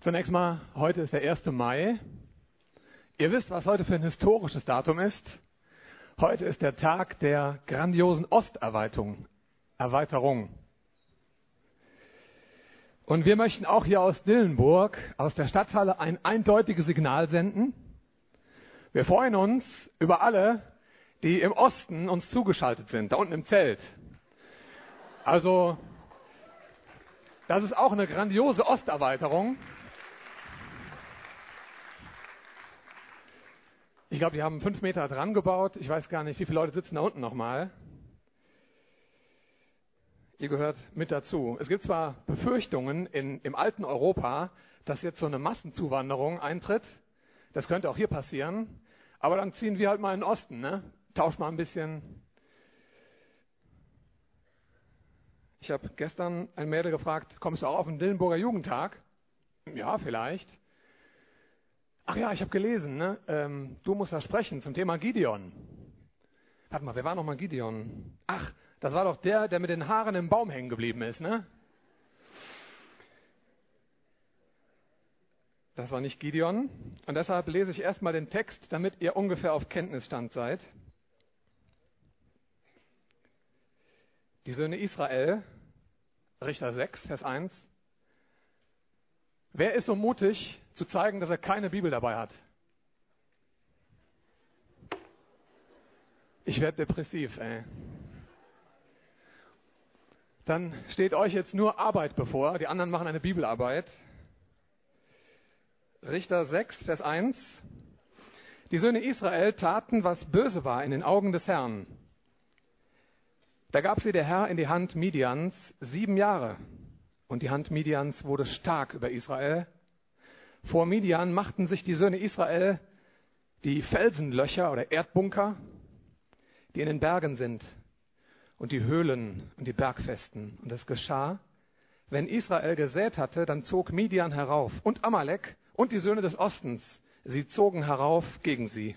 Zunächst mal, heute ist der 1. Mai. Ihr wisst, was heute für ein historisches Datum ist. Heute ist der Tag der grandiosen Osterweiterung. Erweiterung. Und wir möchten auch hier aus Dillenburg, aus der Stadthalle, ein eindeutiges Signal senden. Wir freuen uns über alle, die im Osten uns zugeschaltet sind, da unten im Zelt. Also, das ist auch eine grandiose Osterweiterung. Ich glaube, die haben fünf Meter dran gebaut. Ich weiß gar nicht, wie viele Leute sitzen da unten nochmal. Ihr gehört mit dazu. Es gibt zwar Befürchtungen in, im alten Europa, dass jetzt so eine Massenzuwanderung eintritt. Das könnte auch hier passieren. Aber dann ziehen wir halt mal in den Osten, ne? Tausch mal ein bisschen. Ich habe gestern ein Mädel gefragt, kommst du auch auf den Dillenburger Jugendtag? Ja, vielleicht. Ach ja, ich habe gelesen, ne? Ähm, du musst da sprechen zum Thema Gideon. Warte mal, wer war nochmal Gideon? Ach, das war doch der, der mit den Haaren im Baum hängen geblieben ist, ne? Das war nicht Gideon. Und deshalb lese ich erstmal den Text, damit ihr ungefähr auf Kenntnisstand seid. Die Söhne Israel, Richter 6, Vers 1. Wer ist so mutig, zu zeigen, dass er keine Bibel dabei hat. Ich werde depressiv, ey. Dann steht euch jetzt nur Arbeit bevor, die anderen machen eine Bibelarbeit. Richter 6, Vers 1. Die Söhne Israel taten, was böse war in den Augen des Herrn. Da gab sie der Herr in die Hand Midians sieben Jahre. Und die Hand Midians wurde stark über Israel vor Midian machten sich die Söhne Israel die Felsenlöcher oder Erdbunker, die in den Bergen sind, und die Höhlen und die Bergfesten. Und es geschah, wenn Israel gesät hatte, dann zog Midian herauf und Amalek und die Söhne des Ostens, sie zogen herauf gegen sie.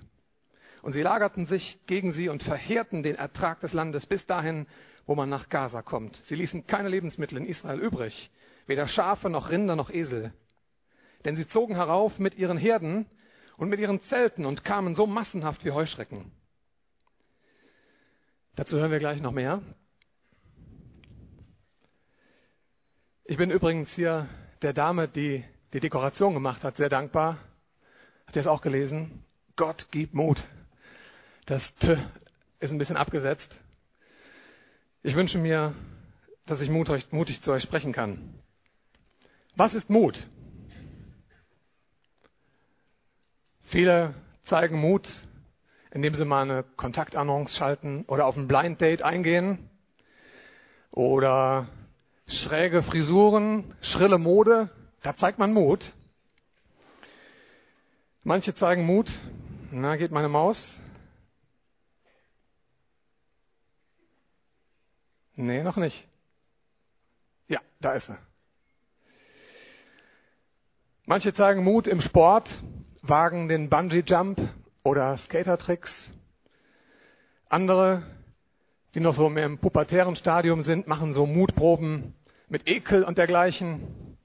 Und sie lagerten sich gegen sie und verheerten den Ertrag des Landes bis dahin, wo man nach Gaza kommt. Sie ließen keine Lebensmittel in Israel übrig, weder Schafe noch Rinder noch Esel. Denn sie zogen herauf mit ihren Herden und mit ihren Zelten und kamen so massenhaft wie Heuschrecken. Dazu hören wir gleich noch mehr. Ich bin übrigens hier der Dame, die die Dekoration gemacht hat, sehr dankbar. Habt ihr es auch gelesen? Gott gibt Mut. Das T ist ein bisschen abgesetzt. Ich wünsche mir, dass ich mutig, zu euch sprechen kann. Was ist Mut? Viele zeigen Mut, indem sie mal eine Kontaktannonce schalten oder auf ein Blind Date eingehen oder schräge Frisuren, schrille Mode, da zeigt man Mut. Manche zeigen Mut, na geht meine Maus. Nee, noch nicht. Ja, da ist sie. Manche zeigen Mut im Sport, wagen den Bungee-Jump oder Skatertricks. Andere, die noch so mehr im pubertären Stadium sind, machen so Mutproben mit Ekel und dergleichen.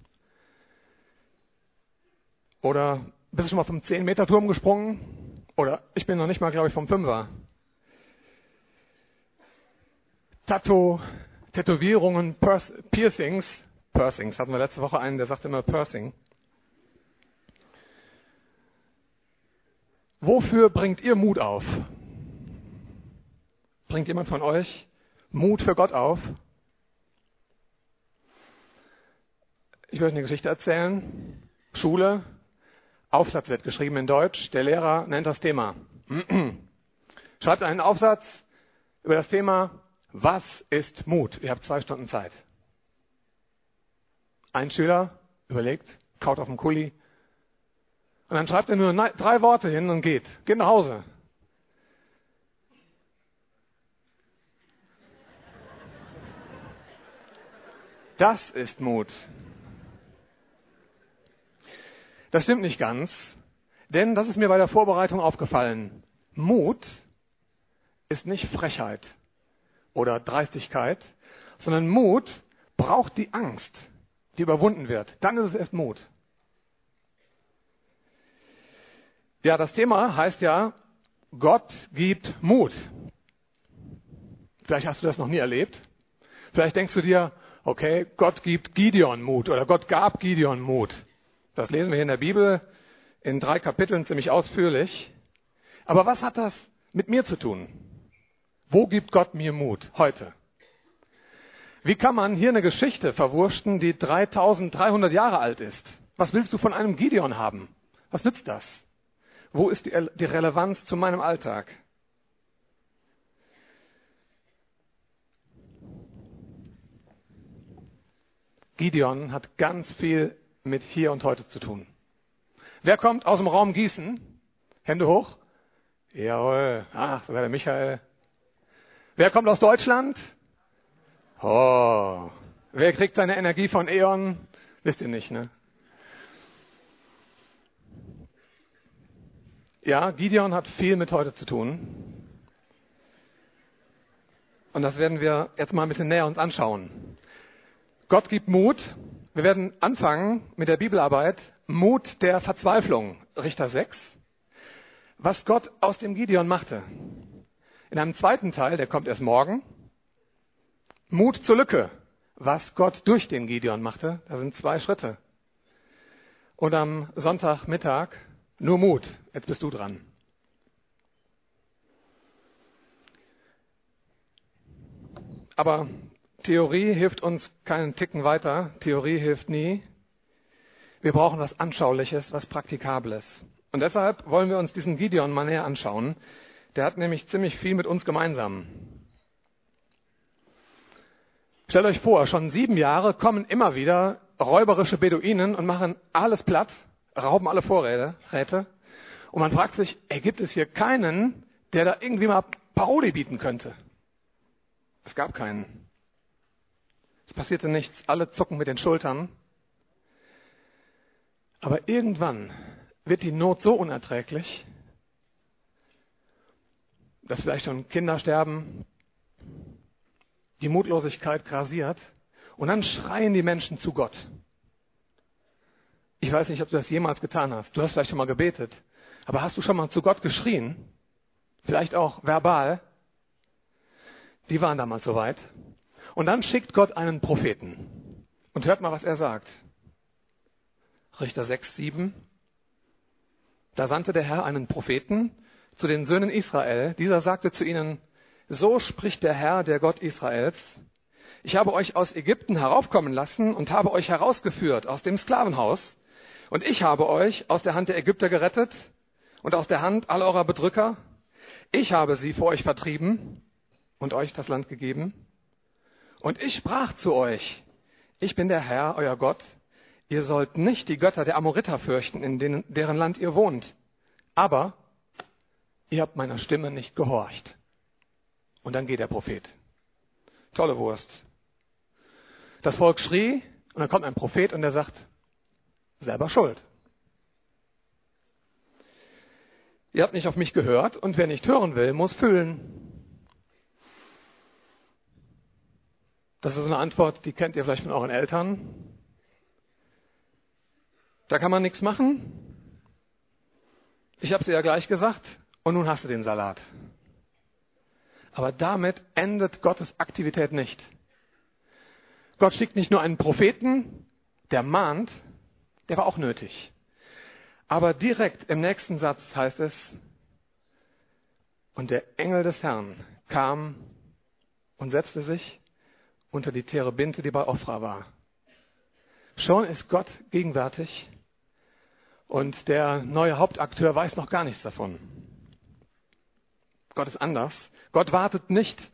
Oder bist du schon mal vom 10-Meter-Turm gesprungen? Oder ich bin noch nicht mal, glaube ich, vom Fünfer. Tattoo, Tätowierungen, Piercings. Piercings hatten wir letzte Woche einen, der sagte immer Piercing. Wofür bringt ihr Mut auf? Bringt jemand von euch Mut für Gott auf? Ich möchte eine Geschichte erzählen. Schule, Aufsatz wird geschrieben in Deutsch. Der Lehrer nennt das Thema. Schreibt einen Aufsatz über das Thema, was ist Mut? Ihr habt zwei Stunden Zeit. Ein Schüler überlegt, kaut auf dem Kuli, und dann schreibt er nur drei Worte hin und geht. Geht nach Hause. Das ist Mut. Das stimmt nicht ganz, denn das ist mir bei der Vorbereitung aufgefallen. Mut ist nicht Frechheit oder Dreistigkeit, sondern Mut braucht die Angst, die überwunden wird. Dann ist es erst Mut. Ja, das Thema heißt ja, Gott gibt Mut. Vielleicht hast du das noch nie erlebt. Vielleicht denkst du dir, okay, Gott gibt Gideon Mut oder Gott gab Gideon Mut. Das lesen wir hier in der Bibel in drei Kapiteln ziemlich ausführlich. Aber was hat das mit mir zu tun? Wo gibt Gott mir Mut heute? Wie kann man hier eine Geschichte verwurschten, die 3300 Jahre alt ist? Was willst du von einem Gideon haben? Was nützt das? Wo ist die, die Relevanz zu meinem Alltag? Gideon hat ganz viel mit hier und heute zu tun. Wer kommt aus dem Raum Gießen? Hände hoch. Jawohl. Ach, sogar der Michael. Wer kommt aus Deutschland? Oh. Wer kriegt seine Energie von E.ON? Wisst ihr nicht, ne? Ja, Gideon hat viel mit heute zu tun. Und das werden wir jetzt mal ein bisschen näher uns anschauen. Gott gibt Mut. Wir werden anfangen mit der Bibelarbeit Mut der Verzweiflung, Richter 6, was Gott aus dem Gideon machte. In einem zweiten Teil, der kommt erst morgen, Mut zur Lücke, was Gott durch den Gideon machte. Da sind zwei Schritte. Und am Sonntagmittag nur Mut. Jetzt bist du dran. Aber Theorie hilft uns keinen Ticken weiter. Theorie hilft nie. Wir brauchen was Anschauliches, was Praktikables. Und deshalb wollen wir uns diesen Gideon mal näher anschauen. Der hat nämlich ziemlich viel mit uns gemeinsam. Stellt euch vor, schon sieben Jahre kommen immer wieder räuberische Beduinen und machen alles platt, rauben alle Vorräte. Und man fragt sich, ey, gibt es hier keinen, der da irgendwie mal Paroli bieten könnte? Es gab keinen. Es passierte nichts. Alle zucken mit den Schultern. Aber irgendwann wird die Not so unerträglich, dass vielleicht schon Kinder sterben, die Mutlosigkeit grasiert und dann schreien die Menschen zu Gott. Ich weiß nicht, ob du das jemals getan hast. Du hast vielleicht schon mal gebetet, aber hast du schon mal zu Gott geschrien? Vielleicht auch verbal? Die waren damals soweit. Und dann schickt Gott einen Propheten. Und hört mal, was er sagt. Richter 6, 7. Da sandte der Herr einen Propheten zu den Söhnen Israel. Dieser sagte zu ihnen, so spricht der Herr, der Gott Israels. Ich habe euch aus Ägypten heraufkommen lassen und habe euch herausgeführt aus dem Sklavenhaus. Und ich habe euch aus der Hand der Ägypter gerettet und aus der Hand all eurer Bedrücker. Ich habe sie vor euch vertrieben und euch das Land gegeben. Und ich sprach zu euch, ich bin der Herr, euer Gott, Ihr sollt nicht die Götter der Amoriter fürchten, in denen, deren Land ihr wohnt. Aber ihr habt meiner Stimme nicht gehorcht. Und dann geht der Prophet. Tolle Wurst. Das Volk schrie und dann kommt ein Prophet und der sagt, selber schuld. Ihr habt nicht auf mich gehört und wer nicht hören will, muss fühlen. Das ist eine Antwort, die kennt ihr vielleicht von euren Eltern. Da kann man nichts machen. Ich habe es ja gleich gesagt. Und nun hast du den Salat. Aber damit endet Gottes Aktivität nicht. Gott schickt nicht nur einen Propheten, der mahnt, der war auch nötig. Aber direkt im nächsten Satz heißt es, und der Engel des Herrn kam und setzte sich unter die Terebinte, die bei Ofra war. Schon ist Gott gegenwärtig und der neue Hauptakteur weiß noch gar nichts davon. Gott ist anders. Gott wartet nicht,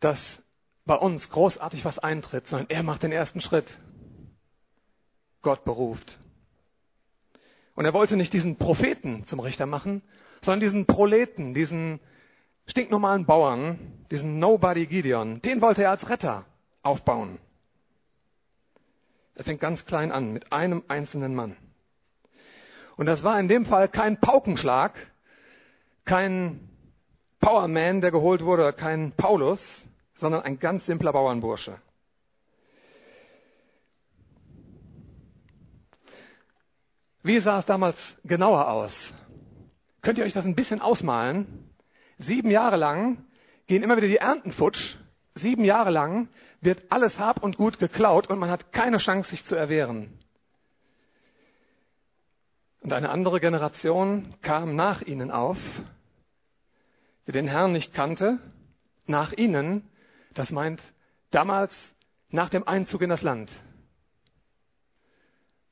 dass bei uns großartig was eintritt, sondern er macht den ersten Schritt. Gott beruft. Und er wollte nicht diesen Propheten zum Richter machen, sondern diesen Proleten, diesen stinknormalen Bauern, diesen Nobody Gideon, den wollte er als Retter aufbauen. Er fängt ganz klein an, mit einem einzelnen Mann. Und das war in dem Fall kein Paukenschlag, kein Powerman, der geholt wurde, kein Paulus, sondern ein ganz simpler Wie sah es damals genauer aus? Könnt ihr euch das ein bisschen ausmalen? Sieben Jahre lang gehen immer wieder die Ernten futsch. Sieben Jahre lang wird alles Hab und Gut geklaut und man hat keine Chance, sich zu erwehren. Und eine andere Generation kam nach ihnen auf, die den Herrn nicht kannte. Nach ihnen, das meint damals nach dem Einzug in das Land.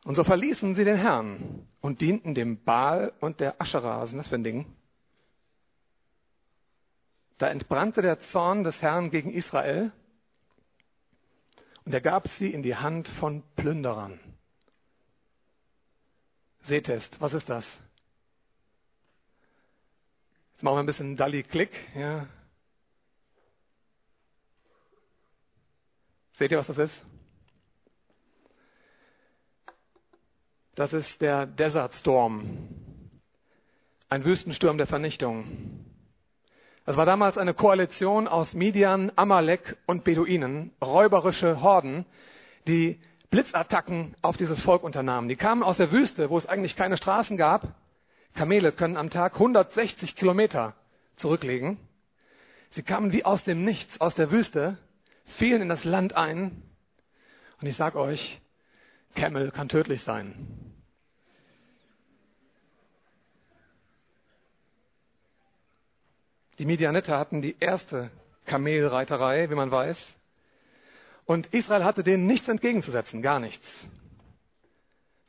Und so verließen sie den Herrn und dienten dem Baal und der Aschera. Was ist das für ein Ding? Da entbrannte der Zorn des Herrn gegen Israel und er gab sie in die Hand von Plünderern. Sehtest, was ist das? Jetzt machen wir ein bisschen Dalli-Klick. Ja. Seht ihr, was das ist? Das ist der Desert Storm, ein Wüstensturm der Vernichtung. Das war damals eine Koalition aus Midian, Amalek und Beduinen, räuberische Horden, die Blitzattacken auf dieses Volk unternahmen. Die kamen aus der Wüste, wo es eigentlich keine Straßen gab. Kamele können am Tag 160 Kilometer zurücklegen. Sie kamen wie aus dem Nichts, aus der Wüste, fielen in das Land ein. Und ich sage euch, Camel kann tödlich sein. Die Midianiter hatten die erste Kamelreiterei, wie man weiß. Und Israel hatte denen nichts entgegenzusetzen, gar nichts.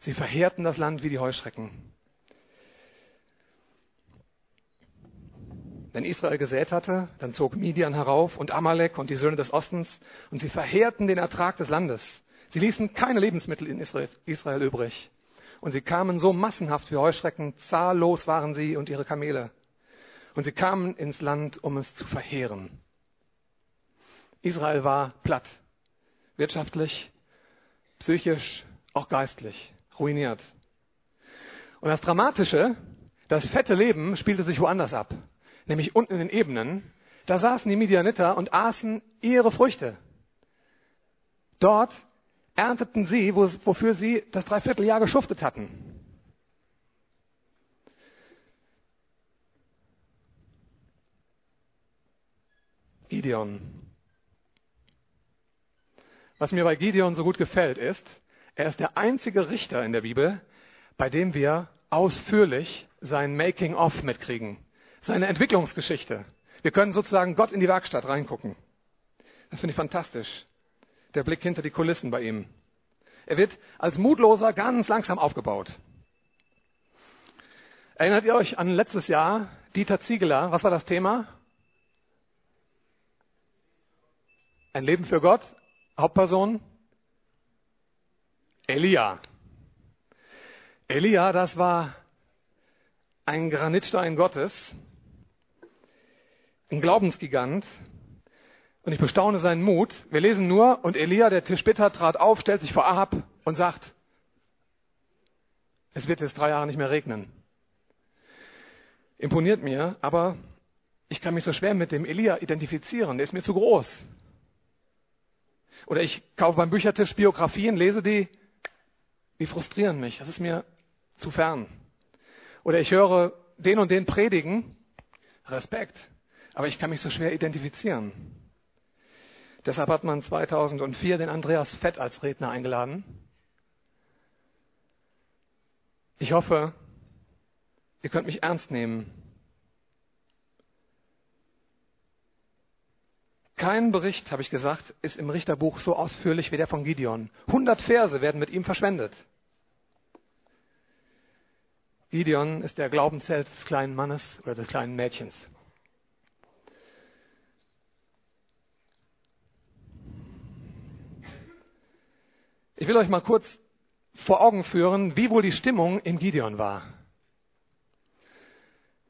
Sie verheerten das Land wie die Heuschrecken. Wenn Israel gesät hatte, dann zog Midian herauf und Amalek und die Söhne des Ostens und sie verheerten den Ertrag des Landes. Sie ließen keine Lebensmittel in Israel, Israel übrig. Und sie kamen so massenhaft wie Heuschrecken, zahllos waren sie und ihre Kamele. Und sie kamen ins Land, um es zu verheeren. Israel war platt. Wirtschaftlich, psychisch, auch geistlich. Ruiniert. Und das Dramatische, das fette Leben spielte sich woanders ab. Nämlich unten in den Ebenen. Da saßen die Midianiter und aßen ihre Früchte. Dort ernteten sie, wofür sie das Dreivierteljahr geschuftet hatten. Gideon. Was mir bei Gideon so gut gefällt, ist, er ist der einzige Richter in der Bibel, bei dem wir ausführlich sein Making-of mitkriegen, seine Entwicklungsgeschichte. Wir können sozusagen Gott in die Werkstatt reingucken. Das finde ich fantastisch. Der Blick hinter die Kulissen bei ihm. Er wird als Mutloser ganz langsam aufgebaut. Erinnert ihr euch an letztes Jahr, Dieter Ziegeler, was war das Thema? Ein Leben für Gott. Hauptperson? Elia. Elia, das war ein Granitstein Gottes, ein Glaubensgigant. Und ich bestaune seinen Mut. Wir lesen nur, und Elia, der Tischbitter, trat auf, stellt sich vor Ahab und sagt, es wird jetzt drei Jahre nicht mehr regnen. Imponiert mir, aber ich kann mich so schwer mit dem Elia identifizieren. Der ist mir zu groß. Oder ich kaufe beim Büchertisch Biografien, lese die, die frustrieren mich. Das ist mir zu fern. Oder ich höre den und den predigen, Respekt, aber ich kann mich so schwer identifizieren. Deshalb hat man 2004 den Andreas Fett als Redner eingeladen. Ich hoffe, ihr könnt mich ernst nehmen. Kein Bericht, habe ich gesagt, ist im Richterbuch so ausführlich wie der von Gideon. 100 Verse werden mit ihm verschwendet. Gideon ist der Glaubensheld des kleinen Mannes oder des kleinen Mädchens. Ich will euch mal kurz vor Augen führen, wie wohl die Stimmung in Gideon war.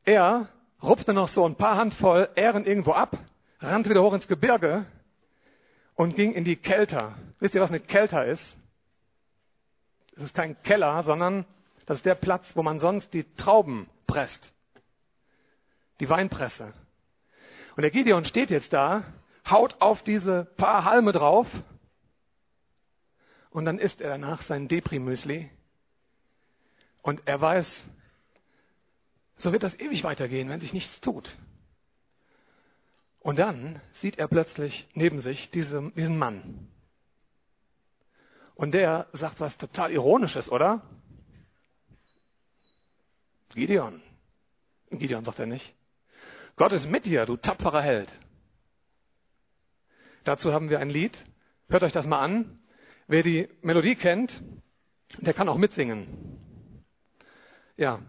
Er rupfte noch so ein paar Handvoll Ähren irgendwo ab rannte wieder hoch ins Gebirge und ging in die Kelter. Wisst ihr, was eine Kelter ist? Es ist kein Keller, sondern das ist der Platz, wo man sonst die Trauben presst. Die Weinpresse. Und der Gideon steht jetzt da, haut auf diese paar Halme drauf und dann isst er danach sein Deprimüsli Und er weiß, so wird das ewig weitergehen, wenn sich nichts tut. Und dann sieht er plötzlich neben sich diesen, diesen Mann. Und der sagt was total Ironisches, oder? Gideon. Gideon sagt er nicht. Gott ist mit dir, du tapferer Held. Dazu haben wir ein Lied. Hört euch das mal an. Wer die Melodie kennt, der kann auch mitsingen. Ja,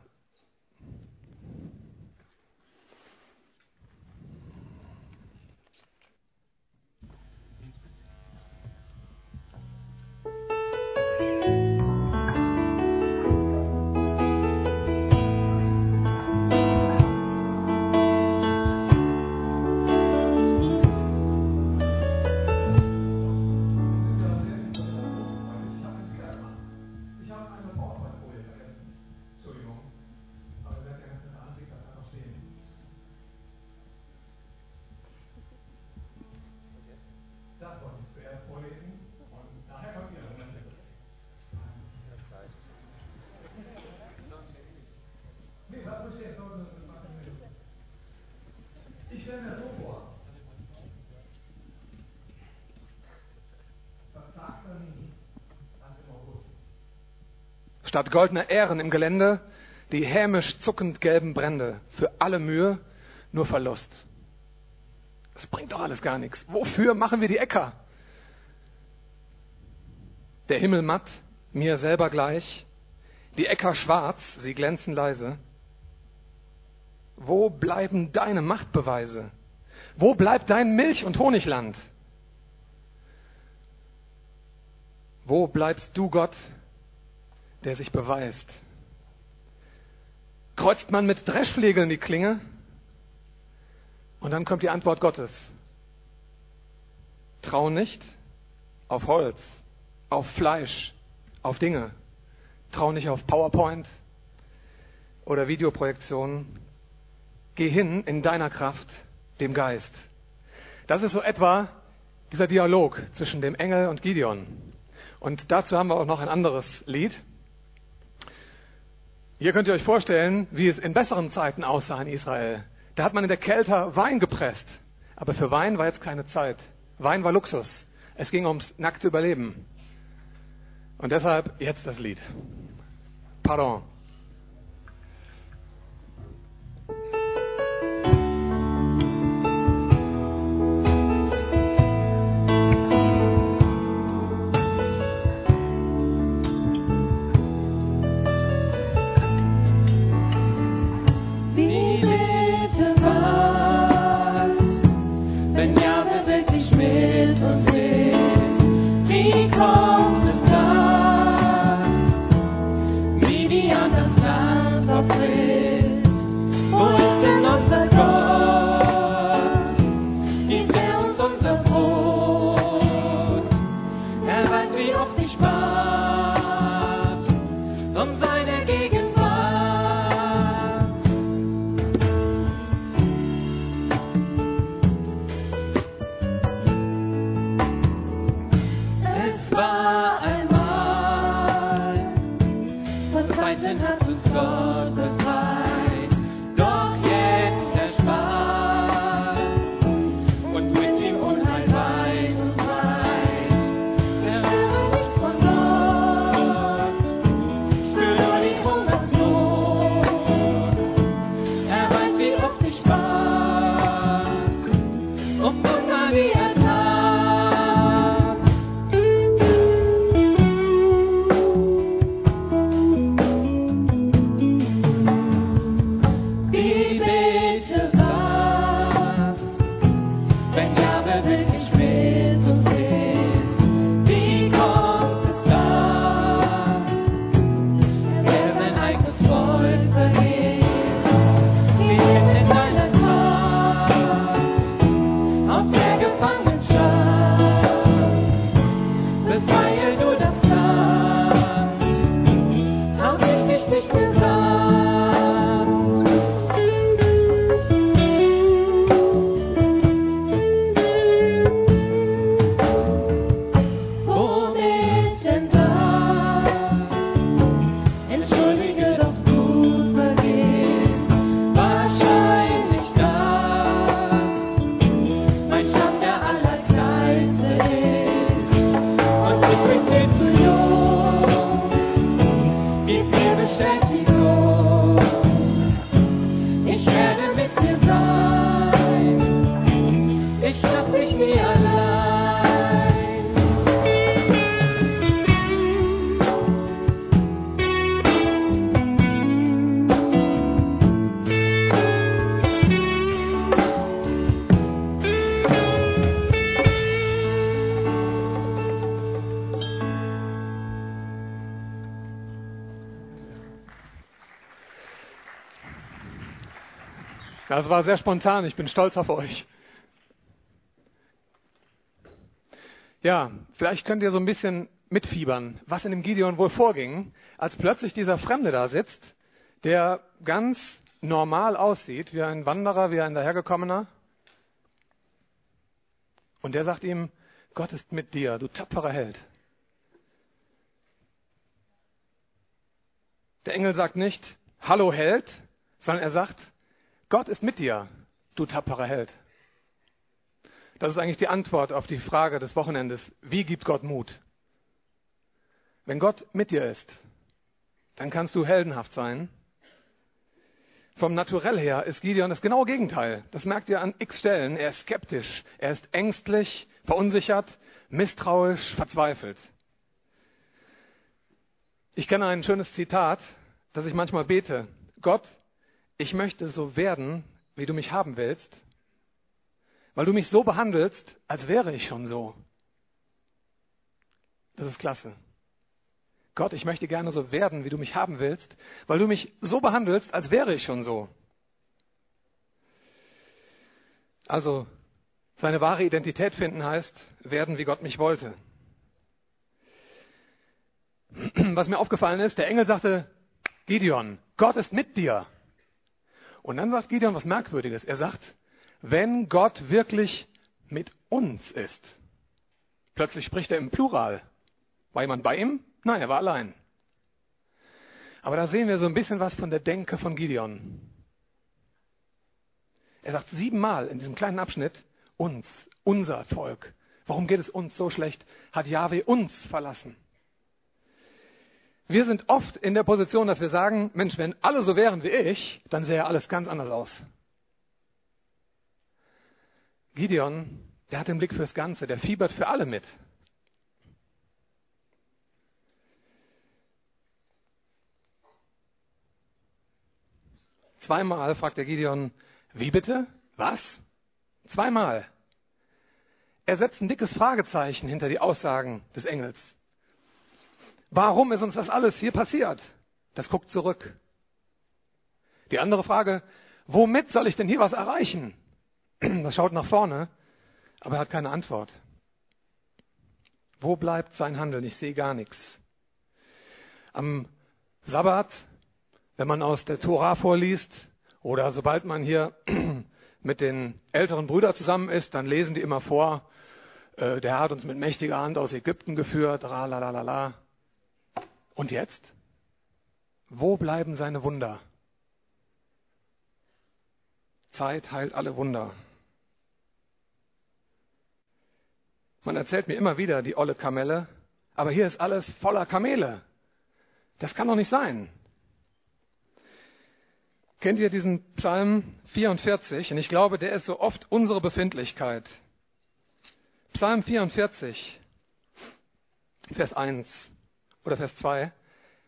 Statt goldener Ähren im Gelände, die hämisch zuckend gelben Brände. Für alle Mühe, nur Verlust. Das bringt doch alles gar nichts. Wofür machen wir die Äcker? Der Himmel matt, mir selber gleich. Die Äcker schwarz, sie glänzen leise. Wo bleiben deine Machtbeweise? Wo bleibt dein Milch- und Honigland? Wo bleibst du, Gott, der sich beweist. Kreuzt man mit Dreschflegeln die Klinge und dann kommt die Antwort Gottes. Trau nicht auf Holz, auf Fleisch, auf Dinge. Trau nicht auf PowerPoint oder Videoprojektionen. Geh hin in deiner Kraft, dem Geist. Das ist so etwa dieser Dialog zwischen dem Engel und Gideon. Und dazu haben wir auch noch ein anderes Lied. Hier könnt ihr euch vorstellen, wie es in besseren Zeiten aussah in Israel. Da hat man in der Kälte Wein gepresst. Aber für Wein war jetzt keine Zeit. Wein war Luxus. Es ging ums nackte Überleben. Und deshalb jetzt das Lied. Pardon. War sehr spontan. Ich bin stolz auf euch. Ja, vielleicht könnt ihr so ein bisschen mitfiebern, was in dem Gideon wohl vorging, als plötzlich dieser Fremde da sitzt, der ganz normal aussieht, wie ein Wanderer, wie ein dahergekommener. Und der sagt ihm, Gott ist mit dir, du tapferer Held. Der Engel sagt nicht, hallo Held, sondern er sagt, Gott ist mit dir, du tapferer Held. Das ist eigentlich die Antwort auf die Frage des Wochenendes. Wie gibt Gott Mut? Wenn Gott mit dir ist, dann kannst du heldenhaft sein. Vom Naturell her ist Gideon das genaue Gegenteil. Das merkt ihr an x Stellen. Er ist skeptisch, er ist ängstlich, verunsichert, misstrauisch, verzweifelt. Ich kenne ein schönes Zitat, das ich manchmal bete. Gott, ich möchte so werden, wie du mich haben willst, weil du mich so behandelst, als wäre ich schon so. Das ist klasse. Gott, ich möchte gerne so werden, wie du mich haben willst, weil du mich so behandelst, als wäre ich schon so. Also, seine wahre Identität finden heißt, werden, wie Gott mich wollte. Was mir aufgefallen ist, der Engel sagte, Gideon, Gott ist mit dir. Und dann sagt Gideon was Merkwürdiges. Er sagt, wenn Gott wirklich mit uns ist. Plötzlich spricht er im Plural. War jemand bei ihm? Nein, er war allein. Aber da sehen wir so ein bisschen was von der Denke von Gideon. Er sagt siebenmal in diesem kleinen Abschnitt, uns, unser Volk. Warum geht es uns so schlecht? Hat Yahweh uns verlassen? Wir sind oft in der Position, dass wir sagen, Mensch, wenn alle so wären wie ich, dann sähe alles ganz anders aus. Gideon, der hat den Blick fürs Ganze, der fiebert für alle mit. Zweimal fragt der Gideon, wie bitte? Was? Zweimal. Er setzt ein dickes Fragezeichen hinter die Aussagen des Engels. Warum ist uns das alles hier passiert? Das guckt zurück. Die andere Frage, womit soll ich denn hier was erreichen? Das schaut nach vorne, aber er hat keine Antwort. Wo bleibt sein Handeln? Ich sehe gar nichts. Am Sabbat, wenn man aus der Tora vorliest, oder sobald man hier mit den älteren Brüdern zusammen ist, dann lesen die immer vor, äh, der hat uns mit mächtiger Hand aus Ägypten geführt, la Und jetzt? Wo bleiben seine Wunder? Zeit heilt alle Wunder. Man erzählt mir immer wieder die olle Kamelle, aber hier ist alles voller Kamele. Das kann doch nicht sein. Kennt ihr diesen Psalm 44? Und ich glaube, der ist so oft unsere Befindlichkeit. Psalm 44, Vers 1 oder Vers 2.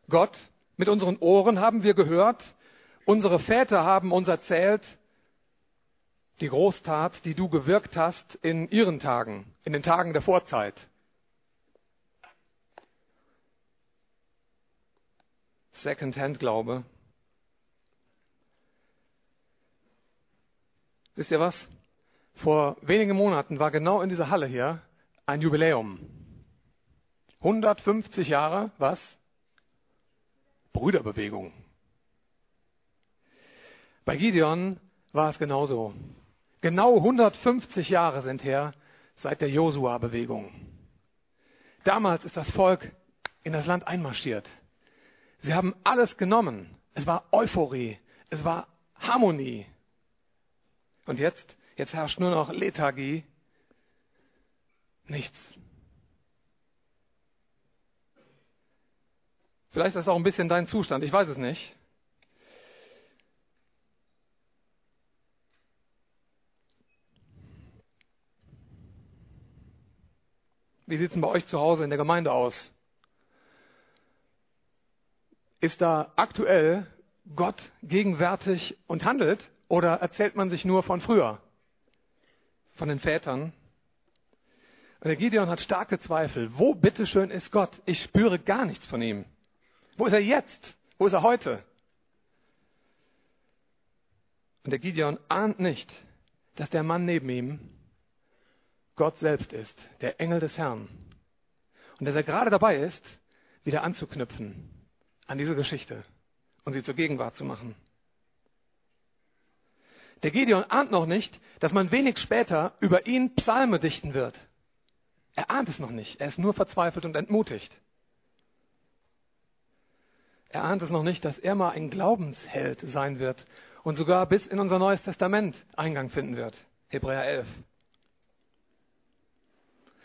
Gott, mit unseren Ohren haben wir gehört, unsere Väter haben uns erzählt, die Großtat, die du gewirkt hast in ihren Tagen, in den Tagen der Vorzeit. Second-Hand-Glaube. Wisst ihr was? Vor wenigen Monaten war genau in dieser Halle hier ein Jubiläum. 150 Jahre, was? Brüderbewegung. Bei Gideon war es genauso. Genau 150 Jahre sind her seit der Josua-Bewegung. Damals ist das Volk in das Land einmarschiert. Sie haben alles genommen. Es war Euphorie. Es war Harmonie. Und jetzt, jetzt herrscht nur noch Lethargie. Nichts. Vielleicht ist das auch ein bisschen dein Zustand. Ich weiß es nicht. Wie sieht es denn bei euch zu Hause in der Gemeinde aus? Ist da aktuell Gott gegenwärtig und handelt oder erzählt man sich nur von früher, von den Vätern? Und der Gideon hat starke Zweifel. Wo bitteschön ist Gott? Ich spüre gar nichts von ihm. Wo ist er jetzt? Wo ist er heute? Und der Gideon ahnt nicht, dass der Mann neben ihm Gott selbst ist, der Engel des Herrn. Und dass er gerade dabei ist, wieder anzuknüpfen an diese Geschichte und sie zur Gegenwart zu machen. Der Gideon ahnt noch nicht, dass man wenig später über ihn Psalme dichten wird. Er ahnt es noch nicht. Er ist nur verzweifelt und entmutigt. Er ahnt es noch nicht, dass er mal ein Glaubensheld sein wird und sogar bis in unser Neues Testament Eingang finden wird. Hebräer 11.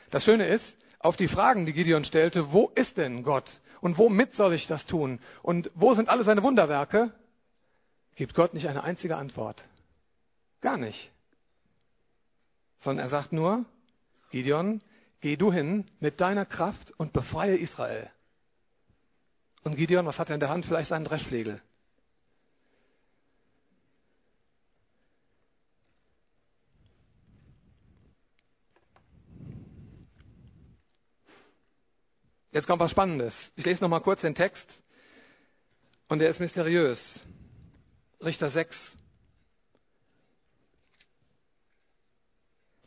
Das Schöne ist, auf die Fragen, die Gideon stellte, wo ist denn Gott und womit soll ich das tun und wo sind alle seine Wunderwerke, gibt Gott nicht eine einzige Antwort. Gar nicht. Sondern er sagt nur, Gideon, geh du hin mit deiner Kraft und befreie Israel. Und Gideon, was hat er in der Hand? Vielleicht seinen Dreschflegel. Jetzt kommt was Spannendes. Ich lese noch mal kurz den Text. Und der ist mysteriös. Richter 6.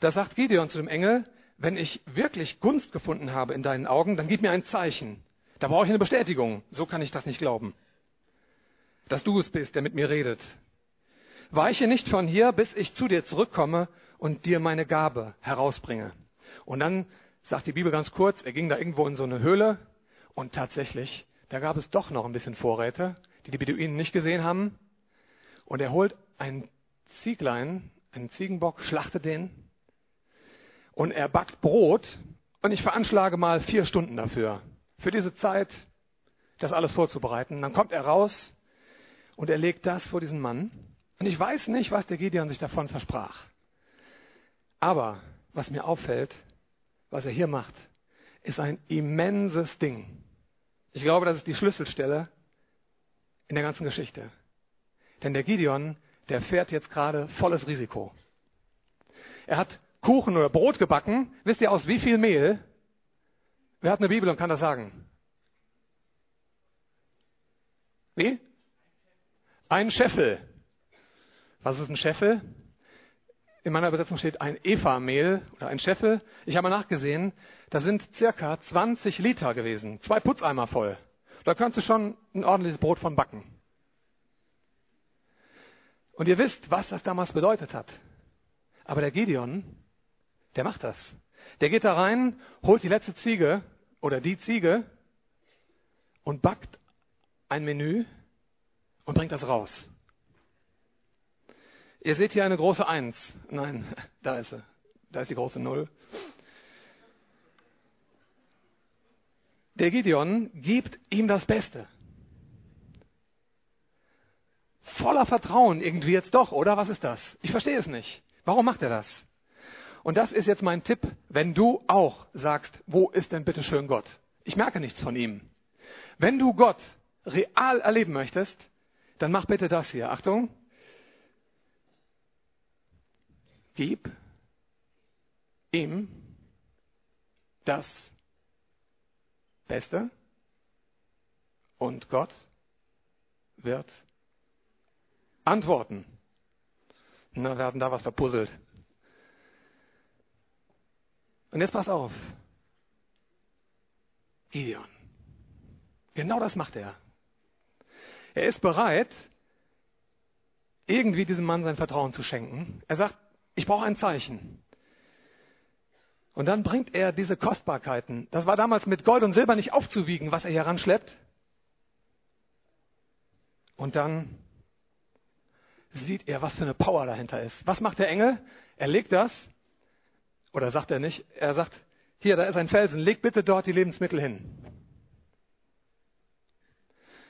Da sagt Gideon zu dem Engel, wenn ich wirklich Gunst gefunden habe in deinen Augen, dann gib mir ein Zeichen. Da brauche ich eine Bestätigung. So kann ich das nicht glauben. Dass du es bist, der mit mir redet. Weiche nicht von hier, bis ich zu dir zurückkomme und dir meine Gabe herausbringe. Und dann sagt die Bibel ganz kurz, er ging da irgendwo in so eine Höhle und tatsächlich, da gab es doch noch ein bisschen Vorräte, die die Beduinen nicht gesehen haben. Und er holt ein Zieglein, einen Ziegenbock, schlachtet den und er backt Brot und ich veranschlage mal vier Stunden dafür für diese Zeit, das alles vorzubereiten. Dann kommt er raus und er legt das vor diesen Mann. Und ich weiß nicht, was der Gideon sich davon versprach. Aber was mir auffällt, was er hier macht, ist ein immenses Ding. Ich glaube, das ist die Schlüsselstelle in der ganzen Geschichte. Denn der Gideon, der fährt jetzt gerade volles Risiko. Er hat Kuchen oder Brot gebacken. Wisst ihr aus wie viel Mehl? Wer hat eine Bibel und kann das sagen? Wie? Ein Scheffel. Was ist ein Scheffel? In meiner Übersetzung steht ein Eva-Mehl oder ein Scheffel. Ich habe nachgesehen, da sind circa 20 Liter gewesen. Zwei Putzeimer voll. Da kannst du schon ein ordentliches Brot von backen. Und ihr wisst, was das damals bedeutet hat. Aber der Gideon, der macht das. Der geht da rein, holt die letzte Ziege oder die Ziege und backt ein Menü und bringt das raus. Ihr seht hier eine große Eins. Nein, da ist sie. Da ist die große Null. Der Gideon gibt ihm das Beste. Voller Vertrauen irgendwie jetzt doch, oder? Was ist das? Ich verstehe es nicht. Warum macht er das? Und das ist jetzt mein Tipp, wenn du auch sagst, wo ist denn bitte schön Gott? Ich merke nichts von ihm. Wenn du Gott real erleben möchtest, dann mach bitte das hier. Achtung. Gib ihm das Beste und Gott wird antworten. Na, wir hatten da was verpuzzelt. Und jetzt pass auf. Gideon. Genau das macht er. Er ist bereit, irgendwie diesem Mann sein Vertrauen zu schenken. Er sagt, ich brauche ein Zeichen. Und dann bringt er diese Kostbarkeiten. Das war damals mit Gold und Silber nicht aufzuwiegen, was er hier ranschleppt. Und dann sieht er, was für eine Power dahinter ist. Was macht der Engel? Er legt das oder sagt er nicht? Er sagt, hier, da ist ein Felsen, leg bitte dort die Lebensmittel hin.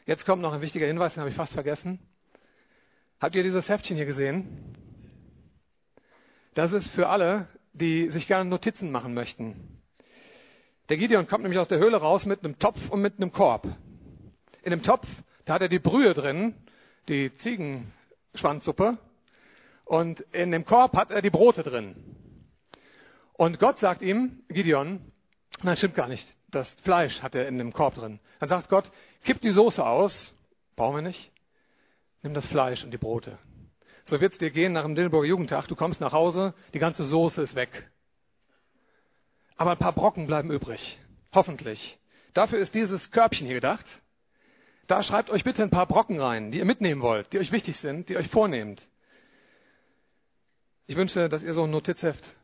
Jetzt kommt noch ein wichtiger Hinweis, den habe ich fast vergessen. Habt ihr dieses Heftchen hier gesehen? Das ist für alle, die sich gerne Notizen machen möchten. Der Gideon kommt nämlich aus der Höhle raus mit einem Topf und mit einem Korb. In dem Topf, da hat er die Brühe drin, die Ziegenschwanzsuppe. Und in dem Korb hat er die Brote drin. Und Gott sagt ihm, Gideon, nein, stimmt gar nicht. Das Fleisch hat er in dem Korb drin. Dann sagt Gott, kipp die Soße aus. Brauchen wir nicht. Nimm das Fleisch und die Brote. So wird's dir gehen nach dem Dillenburger Jugendtag. Du kommst nach Hause, die ganze Soße ist weg. Aber ein paar Brocken bleiben übrig. Hoffentlich. Dafür ist dieses Körbchen hier gedacht. Da schreibt euch bitte ein paar Brocken rein, die ihr mitnehmen wollt, die euch wichtig sind, die euch vornehmt. Ich wünsche, dass ihr so ein Notizheft,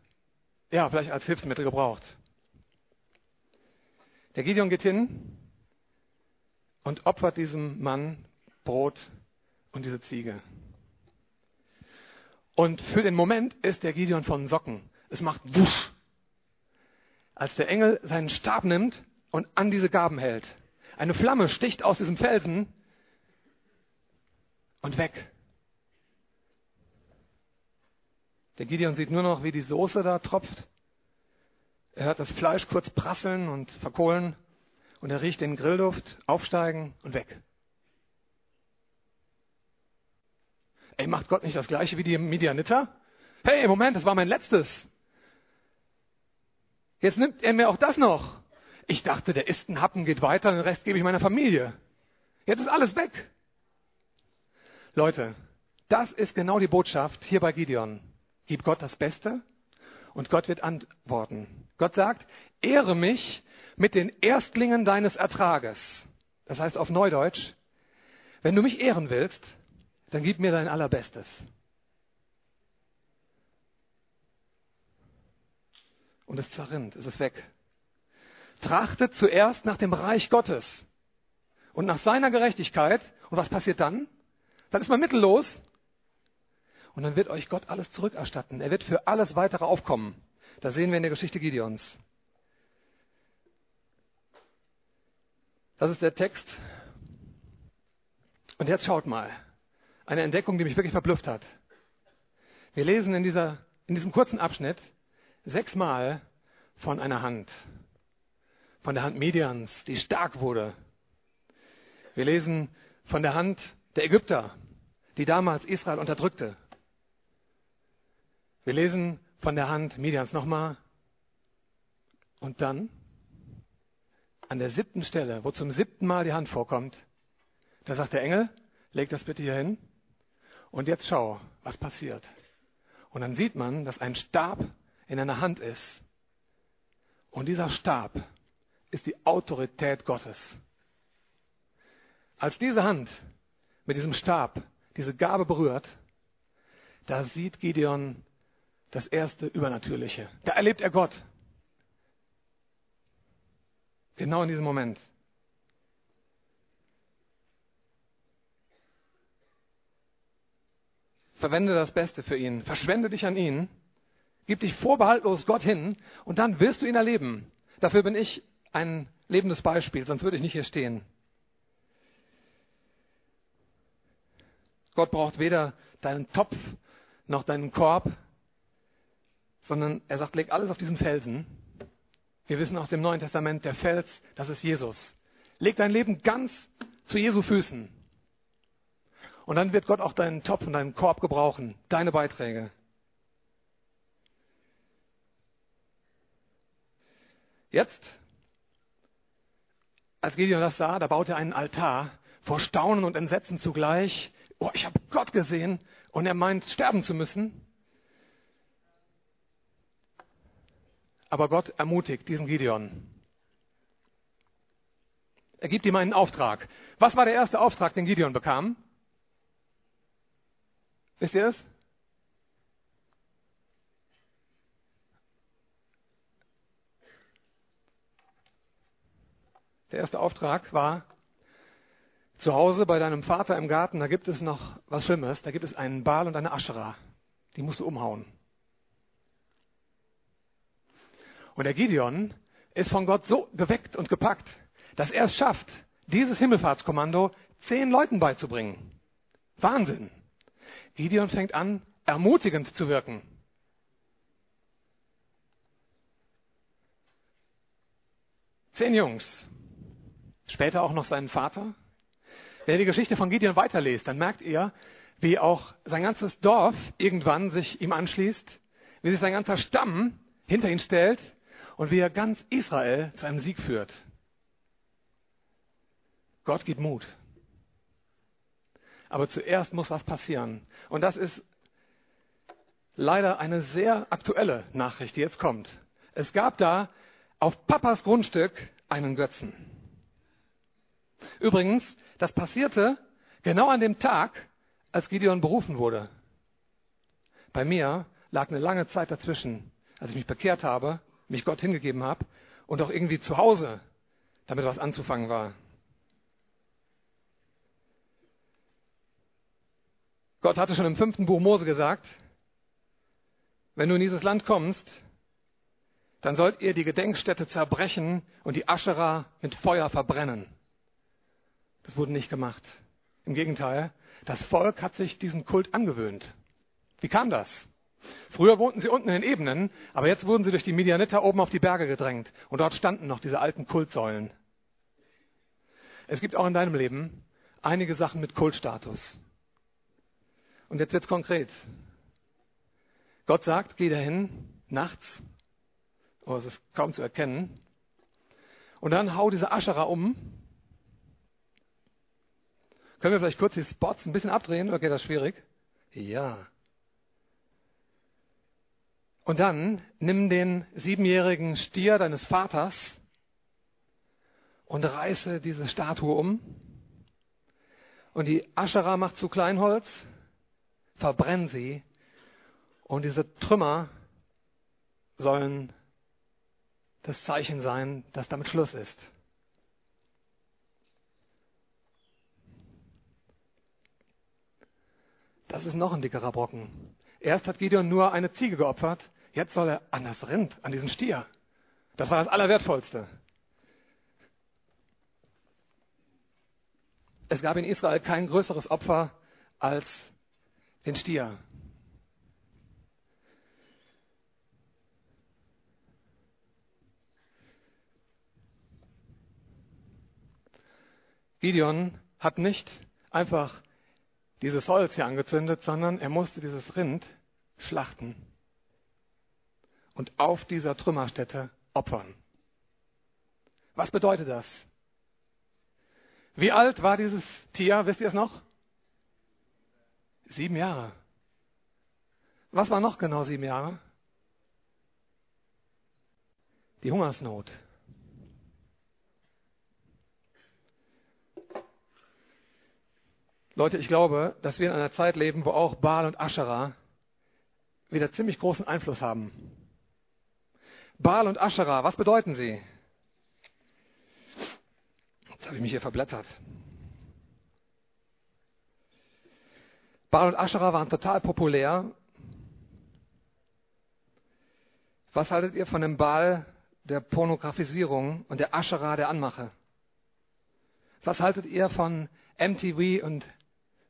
ja, vielleicht als Hilfsmittel gebraucht. Der Gideon geht hin und opfert diesem Mann Brot und diese Ziege. Und für den Moment ist der Gideon von Socken. Es macht wusch. Als der Engel seinen Stab nimmt und an diese Gaben hält. Eine Flamme sticht aus diesem Felsen und weg. Der Gideon sieht nur noch, wie die Soße da tropft. Er hört das Fleisch kurz prasseln und verkohlen und er riecht den Grillduft aufsteigen und weg. Ey, macht Gott nicht das gleiche wie die Midianiter? Hey, Moment, das war mein letztes. Jetzt nimmt er mir auch das noch. Ich dachte, der isst einen Happen, geht weiter, den Rest gebe ich meiner Familie. Jetzt ist alles weg. Leute, das ist genau die Botschaft hier bei Gideon. Gib Gott das Beste und Gott wird antworten. Gott sagt, ehre mich mit den Erstlingen deines Ertrages. Das heißt auf Neudeutsch, wenn du mich ehren willst, dann gib mir dein Allerbestes. Und es zerrinnt, es ist weg. Trachtet zuerst nach dem Reich Gottes und nach seiner Gerechtigkeit. Und was passiert dann? Dann ist man mittellos. Und dann wird euch Gott alles zurückerstatten. Er wird für alles weitere aufkommen. Das sehen wir in der Geschichte Gideons. Das ist der Text. Und jetzt schaut mal. Eine Entdeckung, die mich wirklich verblüfft hat. Wir lesen in, dieser, in diesem kurzen Abschnitt sechsmal von einer Hand. Von der Hand Medians, die stark wurde. Wir lesen von der Hand der Ägypter, die damals Israel unterdrückte. Wir lesen von der Hand Medians nochmal. Und dann, an der siebten Stelle, wo zum siebten Mal die Hand vorkommt, da sagt der Engel, leg das bitte hier hin. Und jetzt schau, was passiert. Und dann sieht man, dass ein Stab in einer Hand ist. Und dieser Stab ist die Autorität Gottes. Als diese Hand mit diesem Stab diese Gabe berührt, da sieht Gideon das erste Übernatürliche. Da erlebt er Gott. Genau in diesem Moment. Verwende das Beste für ihn. Verschwende dich an ihn. Gib dich vorbehaltlos Gott hin und dann wirst du ihn erleben. Dafür bin ich ein lebendes Beispiel, sonst würde ich nicht hier stehen. Gott braucht weder deinen Topf noch deinen Korb, sondern er sagt, leg alles auf diesen Felsen. Wir wissen aus dem Neuen Testament, der Fels, das ist Jesus. Leg dein Leben ganz zu Jesu Füßen. Und dann wird Gott auch deinen Topf und deinen Korb gebrauchen, deine Beiträge. Jetzt, als Gideon das sah, da baute er einen Altar vor Staunen und Entsetzen zugleich. Oh, ich habe Gott gesehen und er meint, sterben zu müssen. Aber Gott ermutigt diesen Gideon. Er gibt ihm einen Auftrag. Was war der erste Auftrag, den Gideon bekam? Wisst ihr es? Der erste Auftrag war, zu Hause bei deinem Vater im Garten, da gibt es noch was Schlimmes, da gibt es einen Baal und eine Aschera. Die musst du umhauen. Und der Gideon ist von Gott so geweckt und gepackt, dass er es schafft, dieses Himmelfahrtskommando zehn Leuten beizubringen. Wahnsinn. Gideon fängt an, ermutigend zu wirken. Zehn Jungs. Später auch noch seinen Vater. Wer die Geschichte von Gideon weiterliest, dann merkt ihr, wie auch sein ganzes Dorf irgendwann sich ihm anschließt, wie sich sein ganzer Stamm hinter ihn stellt und wie er ganz Israel zu einem Sieg führt. Gott gibt Mut. Aber zuerst muss was passieren. Und das ist leider eine sehr aktuelle Nachricht, die jetzt kommt. Es gab da auf Papas Grundstück einen Götzen. Übrigens, das passierte genau an dem Tag, als Gideon berufen wurde. Bei mir lag eine lange Zeit dazwischen, als ich mich bekehrt habe, mich Gott hingegeben habe und auch irgendwie zu Hause damit was anzufangen war. Gott hatte schon im fünften Buch Mose gesagt, wenn du in dieses Land kommst, dann sollt ihr die Gedenkstätte zerbrechen und die Aschera mit Feuer verbrennen. Das wurde nicht gemacht. Im Gegenteil, das Volk hat sich diesen Kult angewöhnt. Wie kam das? Früher wohnten sie unten in den Ebenen, aber jetzt wurden sie durch die Medianiter oben auf die Berge gedrängt und dort standen noch diese alten Kultsäulen. Es gibt auch in deinem Leben einige Sachen mit Kultstatus. Und jetzt wird's konkret. Gott sagt, geh dahin, nachts, oh, es ist kaum zu erkennen, und dann hau diese Aschera um. Können wir vielleicht kurz die Spots ein bisschen abdrehen oder geht das schwierig? Ja. Und dann nimm den siebenjährigen Stier deines Vaters und reiße diese Statue um. Und die Aschera macht zu Kleinholz, verbrenn sie. Und diese Trümmer sollen das Zeichen sein, dass damit Schluss ist. Das ist noch ein dickerer Brocken. Erst hat Gideon nur eine Ziege geopfert, Jetzt soll er an das Rind, an diesen Stier. Das war das Allerwertvollste. Es gab in Israel kein größeres Opfer als den Stier. Gideon hat nicht einfach dieses Holz hier angezündet, sondern er musste dieses Rind schlachten und auf dieser Trümmerstätte opfern. Was bedeutet das? Wie alt war dieses Tier? Wisst ihr es noch? Sieben Jahre. Was war noch genau sieben Jahre? Die Hungersnot. Leute, ich glaube, dass wir in einer Zeit leben, wo auch Baal und Aschera wieder ziemlich großen Einfluss haben. Baal und Aschera, was bedeuten sie? Jetzt habe ich mich hier verblättert. Baal und Aschera waren total populär. Was haltet ihr von dem Baal der Pornografisierung und der Aschera der Anmache? Was haltet ihr von MTV und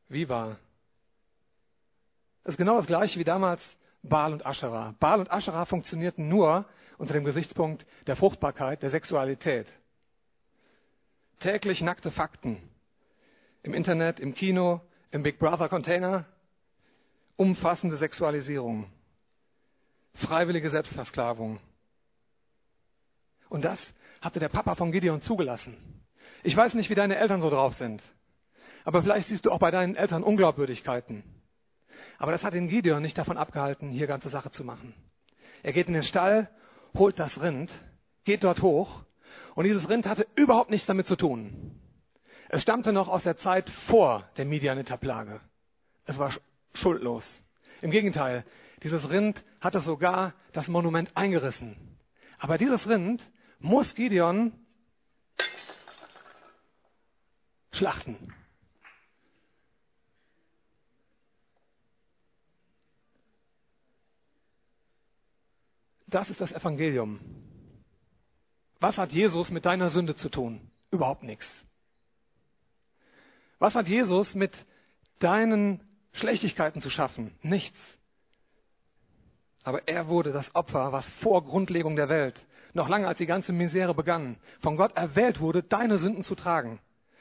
Viva? Das ist genau das gleiche wie damals Baal und Aschera. Baal und Aschera funktionierten nur unter dem Gesichtspunkt der Fruchtbarkeit, der Sexualität. Täglich nackte Fakten. Im Internet, im Kino, im Big Brother Container. Umfassende Sexualisierung. Freiwillige Selbstversklavung. Und das hatte der Papa von Gideon zugelassen. Ich weiß nicht, wie deine Eltern so drauf sind. Aber vielleicht siehst du auch bei deinen Eltern Unglaubwürdigkeiten. Aber das hat den Gideon nicht davon abgehalten, hier ganze Sache zu machen. Er geht in den Stall, holt das Rind, geht dort hoch und dieses Rind hatte überhaupt nichts damit zu tun. Es stammte noch aus der Zeit vor der Midianiter-Plage. Es war schuldlos. Im Gegenteil, dieses Rind hatte sogar das Monument eingerissen. Aber dieses Rind muss Gideon schlachten. Das ist das Evangelium. Was hat Jesus mit deiner Sünde zu tun? Überhaupt nichts. Was hat Jesus mit deinen Schlechtigkeiten zu schaffen? Nichts. Aber er wurde das Opfer, was vor Grundlegung der Welt, noch lange als die ganze Misere begann, von Gott erwählt wurde, deine Sünden zu tragen.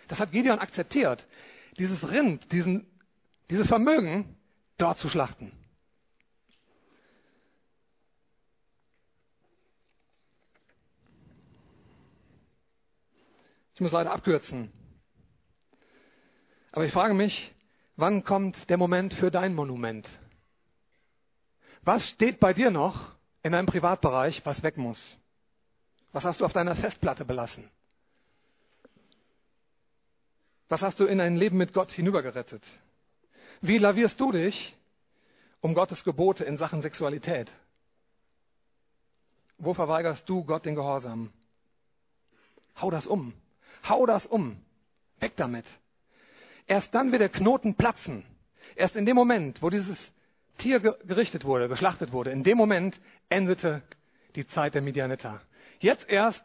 Das hat Gideon akzeptiert, dieses Rind, diesen, dieses Vermögen dort zu schlachten. Ich muss leider abkürzen. Aber ich frage mich, Wann kommt der Moment für dein Monument? Was steht bei dir noch in deinem Privatbereich, was weg muss? Was hast du auf deiner Festplatte belassen? Was hast du in dein Leben mit Gott hinübergerettet? Wie lavierst du dich um Gottes Gebote in Sachen Sexualität? Wo verweigerst du Gott den Gehorsam? Hau das um. Hau das um. Weg damit. Erst dann wird der Knoten platzen. Erst in dem Moment, wo dieses Tier gerichtet wurde, geschlachtet wurde, in dem Moment endete die Zeit der Midianiter. Jetzt erst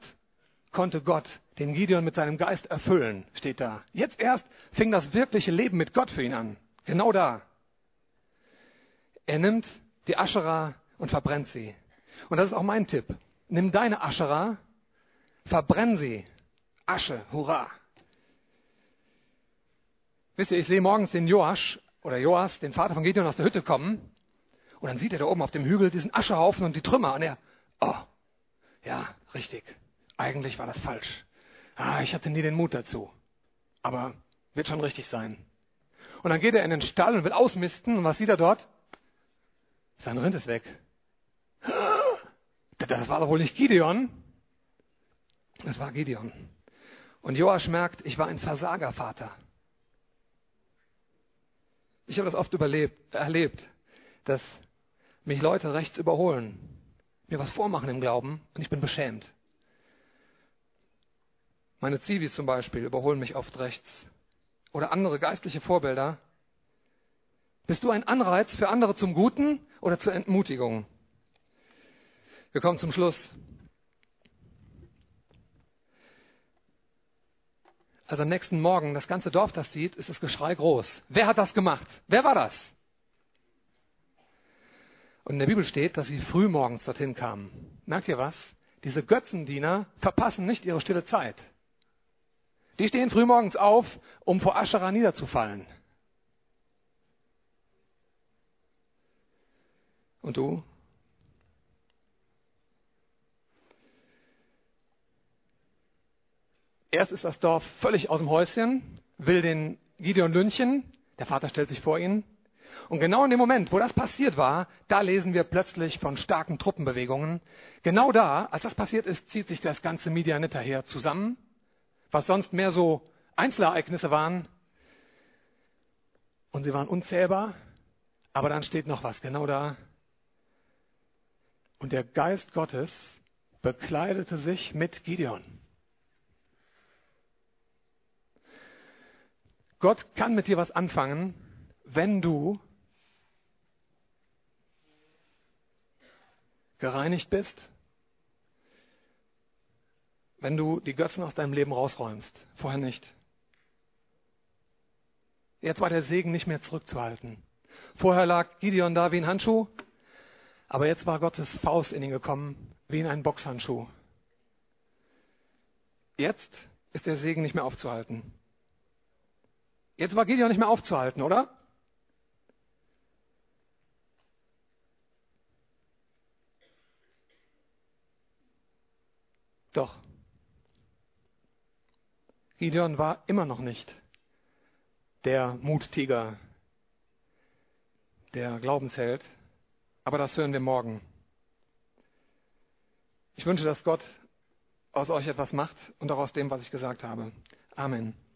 konnte Gott den Gideon mit seinem Geist erfüllen, steht da. Jetzt erst fing das wirkliche Leben mit Gott für ihn an. Genau da. Er nimmt die Aschera und verbrennt sie. Und das ist auch mein Tipp. Nimm deine Aschera, verbrenn sie. Asche, hurra. Wisst ihr, ich sehe morgens den Joasch oder Joas, den Vater von Gideon, aus der Hütte kommen. Und dann sieht er da oben auf dem Hügel diesen Aschehaufen und die Trümmer. Und er, oh, ja, richtig. Eigentlich war das falsch. Ah, ich hatte nie den Mut dazu. Aber wird schon richtig sein. Und dann geht er in den Stall und will ausmisten. Und was sieht er dort? Sein Rind ist weg. Das war doch wohl nicht Gideon. Das war Gideon. Und Joasch merkt, ich war ein Versagervater. Ich habe das oft überlebt, erlebt, dass mich Leute rechts überholen, mir was vormachen im Glauben und ich bin beschämt. Meine Zivis zum Beispiel überholen mich oft rechts. Oder andere geistliche Vorbilder. Bist du ein Anreiz für andere zum Guten oder zur Entmutigung? Wir kommen zum Schluss. Als am nächsten Morgen das ganze Dorf das sieht, ist das Geschrei groß. Wer hat das gemacht? Wer war das? Und in der Bibel steht, dass sie früh morgens dorthin kamen. Merkt ihr was? Diese Götzendiener verpassen nicht ihre stille Zeit. Die stehen frühmorgens auf, um vor Aschera niederzufallen. Und du? Erst ist das Dorf völlig aus dem Häuschen, will den Gideon lynchen. Der Vater stellt sich vor ihn. Und genau in dem Moment, wo das passiert war, da lesen wir plötzlich von starken Truppenbewegungen. Genau da, als das passiert ist, zieht sich das ganze Midianiter her zusammen was sonst mehr so Einzelereignisse waren. Und sie waren unzählbar. Aber dann steht noch was genau da. Und der Geist Gottes bekleidete sich mit Gideon. Gott kann mit dir was anfangen, wenn du gereinigt bist, wenn du die Götzen aus deinem Leben rausräumst. Vorher nicht. Jetzt war der Segen nicht mehr zurückzuhalten. Vorher lag Gideon da wie ein Handschuh, aber jetzt war Gottes Faust in ihn gekommen wie in einen Boxhandschuh. Jetzt ist der Segen nicht mehr aufzuhalten. Jetzt war Gideon nicht mehr aufzuhalten, oder? Doch. Gideon war immer noch nicht der Muttiger, der Glaubensheld, aber das hören wir morgen. Ich wünsche, dass Gott aus euch etwas macht und auch aus dem, was ich gesagt habe. Amen.